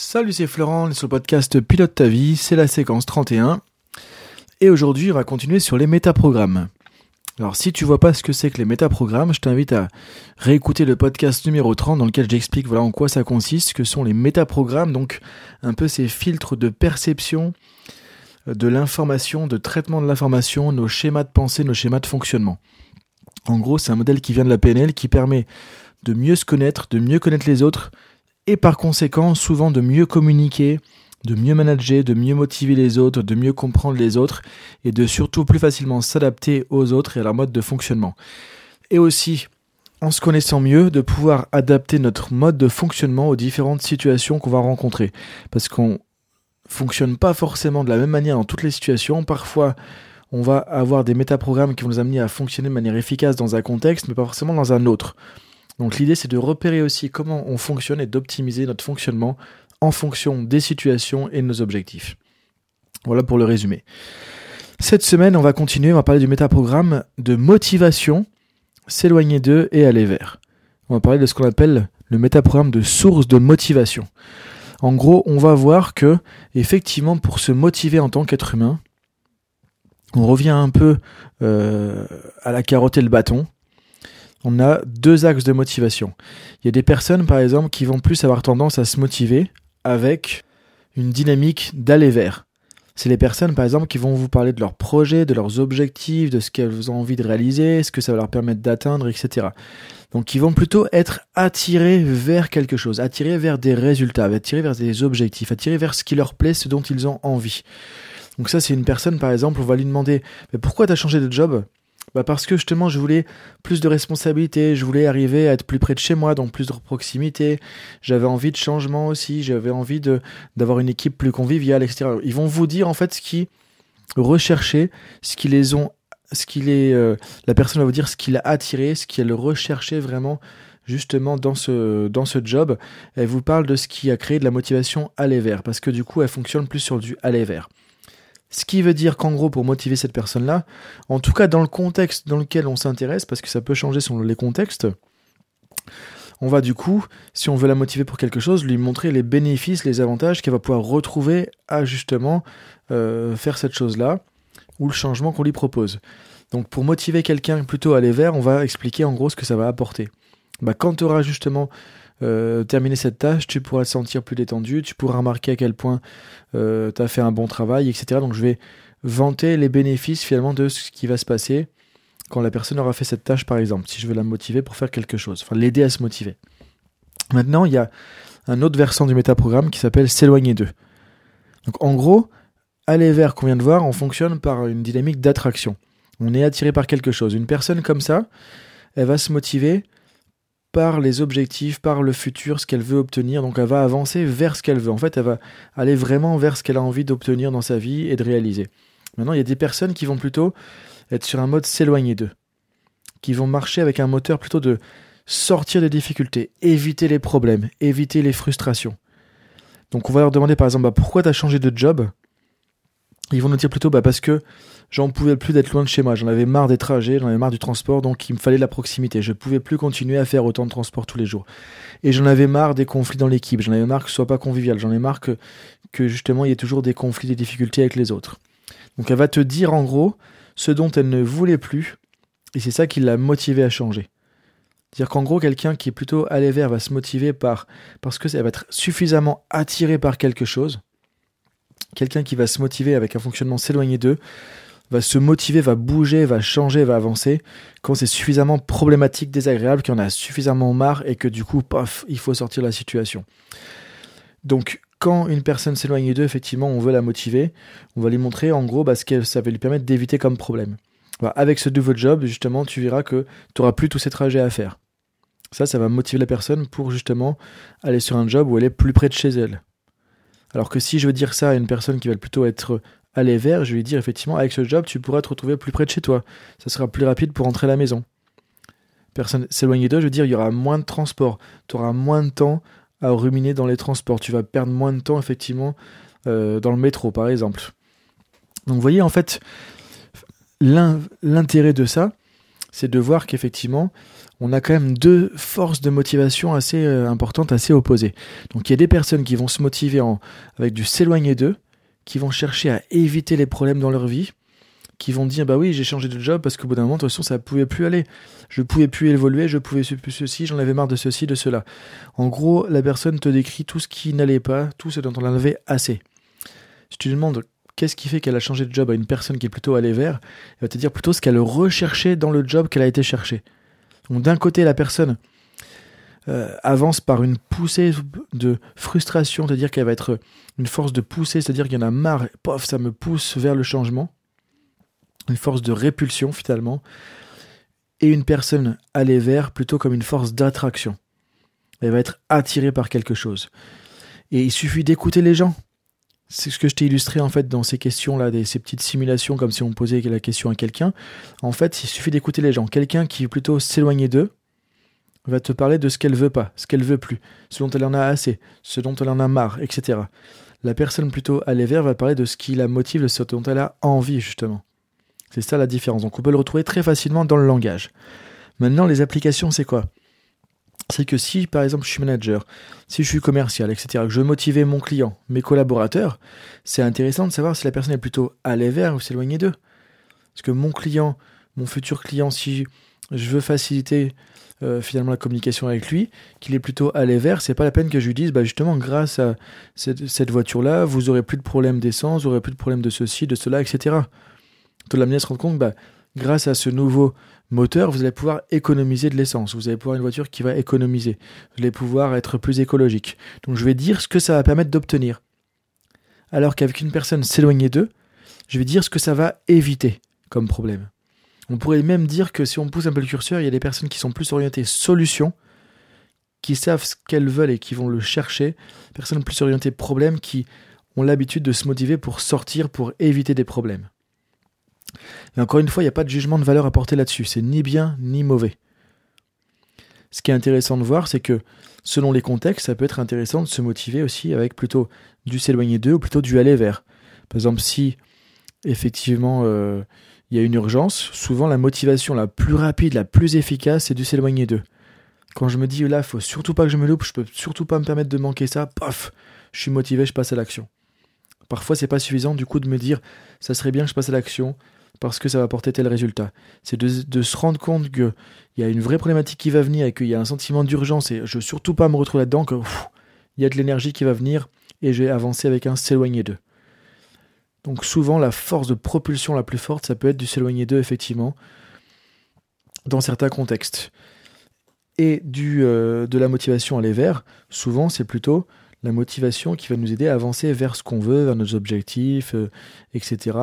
Salut, c'est Florent, on est sur le podcast Pilote ta vie, c'est la séquence 31. Et aujourd'hui, on va continuer sur les métaprogrammes. Alors, si tu vois pas ce que c'est que les métaprogrammes, je t'invite à réécouter le podcast numéro 30 dans lequel j'explique voilà en quoi ça consiste, que sont les métaprogrammes, donc un peu ces filtres de perception de l'information, de traitement de l'information, nos schémas de pensée, nos schémas de fonctionnement. En gros, c'est un modèle qui vient de la PNL qui permet de mieux se connaître, de mieux connaître les autres, et par conséquent souvent de mieux communiquer, de mieux manager, de mieux motiver les autres, de mieux comprendre les autres et de surtout plus facilement s'adapter aux autres et à leur mode de fonctionnement. Et aussi, en se connaissant mieux, de pouvoir adapter notre mode de fonctionnement aux différentes situations qu'on va rencontrer. Parce qu'on fonctionne pas forcément de la même manière dans toutes les situations. Parfois, on va avoir des métaprogrammes qui vont nous amener à fonctionner de manière efficace dans un contexte, mais pas forcément dans un autre. Donc l'idée c'est de repérer aussi comment on fonctionne et d'optimiser notre fonctionnement en fonction des situations et de nos objectifs. Voilà pour le résumé. Cette semaine, on va continuer, on va parler du métaprogramme de motivation, s'éloigner d'eux et aller vers. On va parler de ce qu'on appelle le métaprogramme de source de motivation. En gros, on va voir que, effectivement, pour se motiver en tant qu'être humain, on revient un peu euh, à la carotte et le bâton on a deux axes de motivation. Il y a des personnes, par exemple, qui vont plus avoir tendance à se motiver avec une dynamique d'aller vers. C'est les personnes, par exemple, qui vont vous parler de leurs projets, de leurs objectifs, de ce qu'elles ont envie de réaliser, ce que ça va leur permettre d'atteindre, etc. Donc, ils vont plutôt être attirés vers quelque chose, attirés vers des résultats, attirés vers des objectifs, attirés vers ce qui leur plaît, ce dont ils ont envie. Donc ça, c'est une personne, par exemple, on va lui demander, mais pourquoi tu as changé de job? Bah parce que justement je voulais plus de responsabilités, je voulais arriver à être plus près de chez moi, donc plus de proximité. J'avais envie de changement aussi, j'avais envie de d'avoir une équipe plus conviviale, etc. Ils vont vous dire en fait ce qui recherchait, ce qui les ont, ce qui les, euh, la personne va vous dire ce qui l'a attiré, ce qu'elle recherchait vraiment justement dans ce dans ce job. Elle vous parle de ce qui a créé de la motivation aller vers, parce que du coup elle fonctionne plus sur du aller vers. Ce qui veut dire qu'en gros, pour motiver cette personne-là, en tout cas dans le contexte dans lequel on s'intéresse, parce que ça peut changer selon les contextes, on va du coup, si on veut la motiver pour quelque chose, lui montrer les bénéfices, les avantages qu'elle va pouvoir retrouver à justement euh, faire cette chose-là, ou le changement qu'on lui propose. Donc pour motiver quelqu'un plutôt à aller vers, on va expliquer en gros ce que ça va apporter. Bah, quand tu auras justement euh, terminer cette tâche, tu pourras te sentir plus détendu, tu pourras remarquer à quel point euh, tu as fait un bon travail, etc. Donc je vais vanter les bénéfices finalement de ce qui va se passer quand la personne aura fait cette tâche, par exemple, si je veux la motiver pour faire quelque chose, enfin l'aider à se motiver. Maintenant, il y a un autre versant du métaprogramme qui s'appelle s'éloigner d'eux. Donc en gros, aller vers qu'on vient de voir, on fonctionne par une dynamique d'attraction. On est attiré par quelque chose. Une personne comme ça, elle va se motiver par les objectifs, par le futur, ce qu'elle veut obtenir. Donc elle va avancer vers ce qu'elle veut. En fait, elle va aller vraiment vers ce qu'elle a envie d'obtenir dans sa vie et de réaliser. Maintenant, il y a des personnes qui vont plutôt être sur un mode s'éloigner d'eux, qui vont marcher avec un moteur plutôt de sortir des difficultés, éviter les problèmes, éviter les frustrations. Donc on va leur demander par exemple bah, pourquoi tu as changé de job? Ils vont nous dire plutôt bah, parce que j'en pouvais plus d'être loin de chez moi. J'en avais marre des trajets, j'en avais marre du transport, donc il me fallait la proximité. Je pouvais plus continuer à faire autant de transport tous les jours. Et j'en avais marre des conflits dans l'équipe. J'en avais marre que ce soit pas convivial. J'en ai marre que, justement il y ait toujours des conflits, des difficultés avec les autres. Donc elle va te dire en gros ce dont elle ne voulait plus, et c'est ça qui l'a motivé à changer. C'est-à-dire qu'en gros, quelqu'un qui est plutôt allé vers va se motiver par parce que ça va être suffisamment attiré par quelque chose. Quelqu'un qui va se motiver avec un fonctionnement s'éloigner d'eux va se motiver, va bouger, va changer, va avancer quand c'est suffisamment problématique, désagréable, qu'il en a suffisamment marre et que du coup, paf, il faut sortir de la situation. Donc, quand une personne s'éloigne d'eux, effectivement, on veut la motiver, on va lui montrer en gros bah, ce que ça va lui permettre d'éviter comme problème. avec ce nouveau job, justement, tu verras que tu n'auras plus tous ces trajets à faire. Ça, ça va motiver la personne pour justement aller sur un job où elle est plus près de chez elle. Alors que si je veux dire ça à une personne qui va plutôt être aller vers, je vais lui dire effectivement, avec ce job, tu pourras te retrouver plus près de chez toi. Ça sera plus rapide pour rentrer à la maison. Personne s'éloigner d'eux, je veux dire, il y aura moins de transport. Tu auras moins de temps à ruminer dans les transports. Tu vas perdre moins de temps, effectivement, euh, dans le métro, par exemple. Donc, vous voyez, en fait, l'intérêt de ça, c'est de voir qu'effectivement, on a quand même deux forces de motivation assez euh, importantes, assez opposées. Donc il y a des personnes qui vont se motiver en, avec du s'éloigner d'eux, qui vont chercher à éviter les problèmes dans leur vie, qui vont dire bah oui j'ai changé de job parce qu'au bout d'un moment de toute façon ça pouvait plus aller. Je pouvais plus évoluer je pouvais plus ceci j'en avais marre de ceci de cela. En gros la personne te décrit tout ce qui n'allait pas tout ce dont on en avait assez. Si tu demandes qu'est-ce qui fait qu'elle a changé de job à une personne qui est plutôt allée vers elle va te dire plutôt ce qu'elle recherchait dans le job qu'elle a été chercher. Donc d'un côté la personne euh, avance par une poussée de frustration, c'est-à-dire qu'elle va être une force de poussée, c'est-à-dire qu'il y en a marre, pof, ça me pousse vers le changement une force de répulsion finalement, et une personne aller vers plutôt comme une force d'attraction. Elle va être attirée par quelque chose. Et il suffit d'écouter les gens. C'est ce que je t'ai illustré en fait dans ces questions-là, ces petites simulations comme si on posait la question à quelqu'un. En fait, il suffit d'écouter les gens. Quelqu'un qui est plutôt s'éloigner d'eux va te parler de ce qu'elle veut pas, ce qu'elle veut plus, ce dont elle en a assez, ce dont elle en a marre, etc. La personne plutôt aller vers va parler de ce qui la motive, de ce dont elle a envie justement. C'est ça la différence. Donc on peut le retrouver très facilement dans le langage. Maintenant, les applications, c'est quoi? C'est que si, par exemple, je suis manager, si je suis commercial, etc., que je veux motiver mon client, mes collaborateurs, c'est intéressant de savoir si la personne est plutôt aller vers ou s'éloigner d'eux. Parce que mon client, mon futur client, si je veux faciliter euh, finalement la communication avec lui, qu'il est plutôt aller vers, c'est pas la peine que je lui dise, bah justement, grâce à cette, cette voiture-là, vous aurez plus de problème d'essence, vous aurez plus de problème de ceci, de cela, etc de l'amener à se rendre compte, bah, grâce à ce nouveau moteur, vous allez pouvoir économiser de l'essence. Vous allez pouvoir une voiture qui va économiser. Vous allez pouvoir être plus écologique. Donc je vais dire ce que ça va permettre d'obtenir. Alors qu'avec une personne s'éloigner d'eux, je vais dire ce que ça va éviter comme problème. On pourrait même dire que si on pousse un peu le curseur, il y a des personnes qui sont plus orientées solutions, qui savent ce qu'elles veulent et qui vont le chercher. Personnes plus orientées problèmes qui ont l'habitude de se motiver pour sortir, pour éviter des problèmes. Et encore une fois, il n'y a pas de jugement de valeur à porter là-dessus. C'est ni bien ni mauvais. Ce qui est intéressant de voir, c'est que selon les contextes, ça peut être intéressant de se motiver aussi avec plutôt du s'éloigner d'eux ou plutôt du aller vers. Par exemple, si effectivement euh, il y a une urgence, souvent la motivation la plus rapide, la plus efficace, c'est du s'éloigner d'eux. Quand je me dis là, il faut surtout pas que je me loupe, je peux surtout pas me permettre de manquer ça, paf, je suis motivé, je passe à l'action. Parfois, c'est pas suffisant du coup de me dire ça serait bien que je passe à l'action, parce que ça va apporter tel résultat. C'est de, se rendre compte qu'il y a une vraie problématique qui va venir et qu'il y a un sentiment d'urgence et je veux surtout pas me retrouver là-dedans, qu'il y a de l'énergie qui va venir et je vais avancer avec un s'éloigner d'eux. Donc souvent la force de propulsion la plus forte, ça peut être du s'éloigner d'eux effectivement, dans certains contextes. Et euh, de la motivation à aller vers, souvent c'est plutôt la motivation qui va nous aider à avancer vers ce qu'on veut, vers nos objectifs, euh, etc.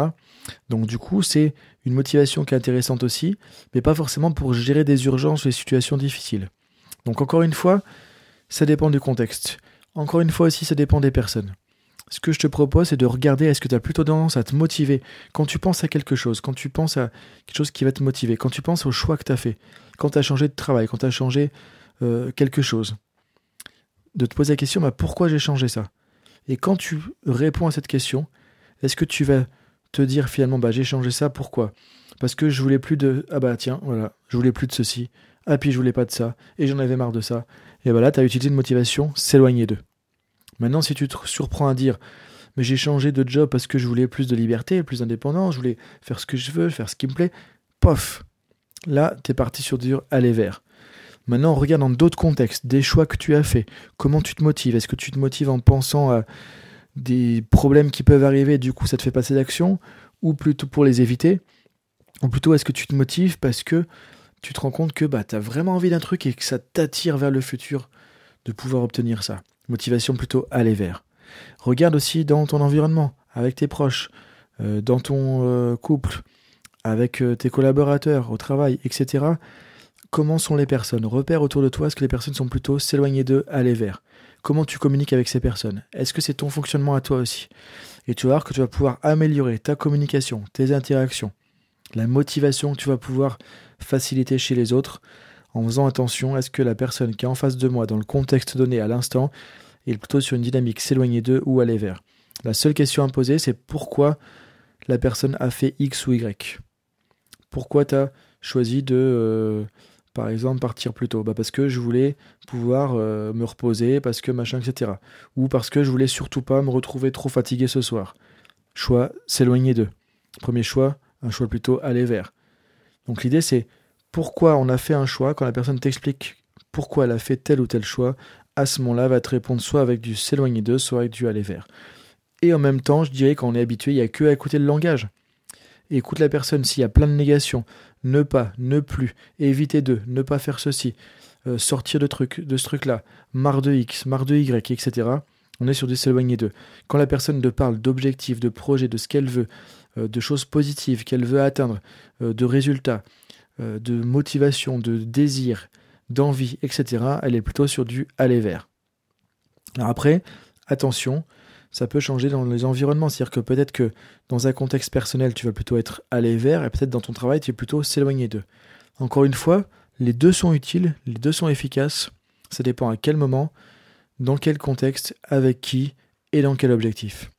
Donc du coup, c'est une motivation qui est intéressante aussi, mais pas forcément pour gérer des urgences ou des situations difficiles. Donc encore une fois, ça dépend du contexte. Encore une fois aussi, ça dépend des personnes. Ce que je te propose, c'est de regarder est-ce que tu as plutôt tendance à te motiver quand tu penses à quelque chose, quand tu penses à quelque chose qui va te motiver, quand tu penses au choix que tu as fait, quand tu as changé de travail, quand tu as changé euh, quelque chose? De te poser la question, bah, pourquoi j'ai changé ça? Et quand tu réponds à cette question, est-ce que tu vas te dire finalement bah j'ai changé ça pourquoi? Parce que je voulais plus de ah bah tiens voilà je voulais plus de ceci ah puis je voulais pas de ça et j'en avais marre de ça. Et voilà tu as utilisé une motivation s'éloigner d'eux maintenant si tu te surprends à dire mais j'ai changé de job parce que je voulais plus de liberté plus d'indépendance je voulais faire ce que je veux faire ce qui me plaît pof. Là tu es parti sur dur aller vers. Maintenant, on regarde dans d'autres contextes, des choix que tu as fait. Comment tu te motives? Est-ce que tu te motives en pensant à des problèmes qui peuvent arriver, du coup ça te fait passer d'action, ou plutôt pour les éviter, ou plutôt est-ce que tu te motives parce que tu te rends compte que bah, tu as vraiment envie d'un truc et que ça t'attire vers le futur de pouvoir obtenir ça? Motivation plutôt aller vers. Regarde aussi dans ton environnement, avec tes proches, euh, dans ton euh, couple, avec euh, tes collaborateurs, au travail, etc. Comment sont les personnes? Repère autour de toi, est-ce que les personnes sont plutôt s'éloigner d'eux, aller vers comment tu communiques avec ces personnes? Est-ce que c'est ton fonctionnement à toi aussi? Et tu vas voir que tu vas pouvoir améliorer ta communication, tes interactions, la motivation que tu vas pouvoir faciliter chez les autres en faisant attention à ce que la personne qui est en face de moi dans le contexte donné à l'instant est plutôt sur une dynamique s'éloigner d'eux ou aller vers. La seule question à poser, c'est pourquoi la personne a fait X ou Y? Pourquoi tu as choisi de, euh, Par exemple, partir plus tôt? Bah, parce que je voulais pouvoir euh, me reposer, parce que machin, etc. Ou parce que je voulais surtout pas me retrouver trop fatigué ce soir. Choix, s'éloigner d'eux. Premier choix, un choix plutôt aller vers. Donc l'idée c'est pourquoi on a fait un choix, quand la personne t'explique pourquoi elle a fait tel ou tel choix, à ce moment-là, va te répondre soit avec du s'éloigner d'eux, soit avec du aller vers. Et en même temps, je dirais quand on est habitué, il n'y a que à écouter le langage. écoute la personne s'il y a plein de négations. Ne pas, ne plus, éviter de, ne pas faire ceci, euh, sortir de, truc, de ce truc-là, marre de X, marre de Y, etc. On est sur du s'éloigner d'eux. Quand la personne te parle d'objectifs, de projets, de ce qu'elle veut, euh, de choses positives qu'elle veut atteindre, euh, de résultats, de motivation, de désir, d'envie, etc., elle est plutôt sur du aller vers. Alors après, attention, ça peut changer dans les environnements. C'est-à-dire que peut-être que dans un contexte personnel, tu vas plutôt être aller vers, et peut-être dans ton travail, tu es plutôt s'éloigner d'eux. Encore une fois, les deux sont utiles, les deux sont efficaces. Ça dépend à quel moment, dans quel contexte, avec qui et dans quel objectif.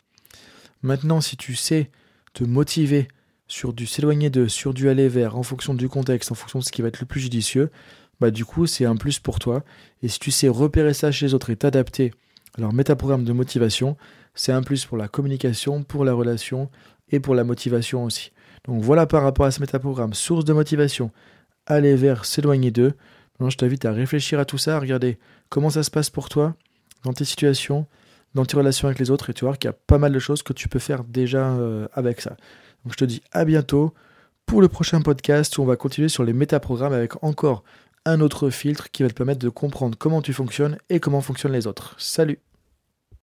Maintenant, si tu sais te motiver sur du s'éloigner d'eux, sur du aller vers, en fonction du contexte, en fonction de ce qui va être le plus judicieux, bah du coup c'est un plus pour toi. Et si tu sais repérer ça chez les autres et t'adapter, alors métaprogramme de motivation, c'est un plus pour la communication, pour la relation et pour la motivation aussi. Donc voilà par rapport à ce métaprogramme, source de motivation, aller vers, s'éloigner d'eux. Maintenant je t'invite à réfléchir à tout ça, à regarder comment ça se passe pour toi, dans tes situations, dans tes relations avec les autres, et tu vois qu'il y a pas mal de choses que tu peux faire déjà euh, avec ça. Je te dis à bientôt pour le prochain podcast où on va continuer sur les métaprogrammes avec encore un autre filtre qui va te permettre de comprendre comment tu fonctionnes et comment fonctionnent les autres. Salut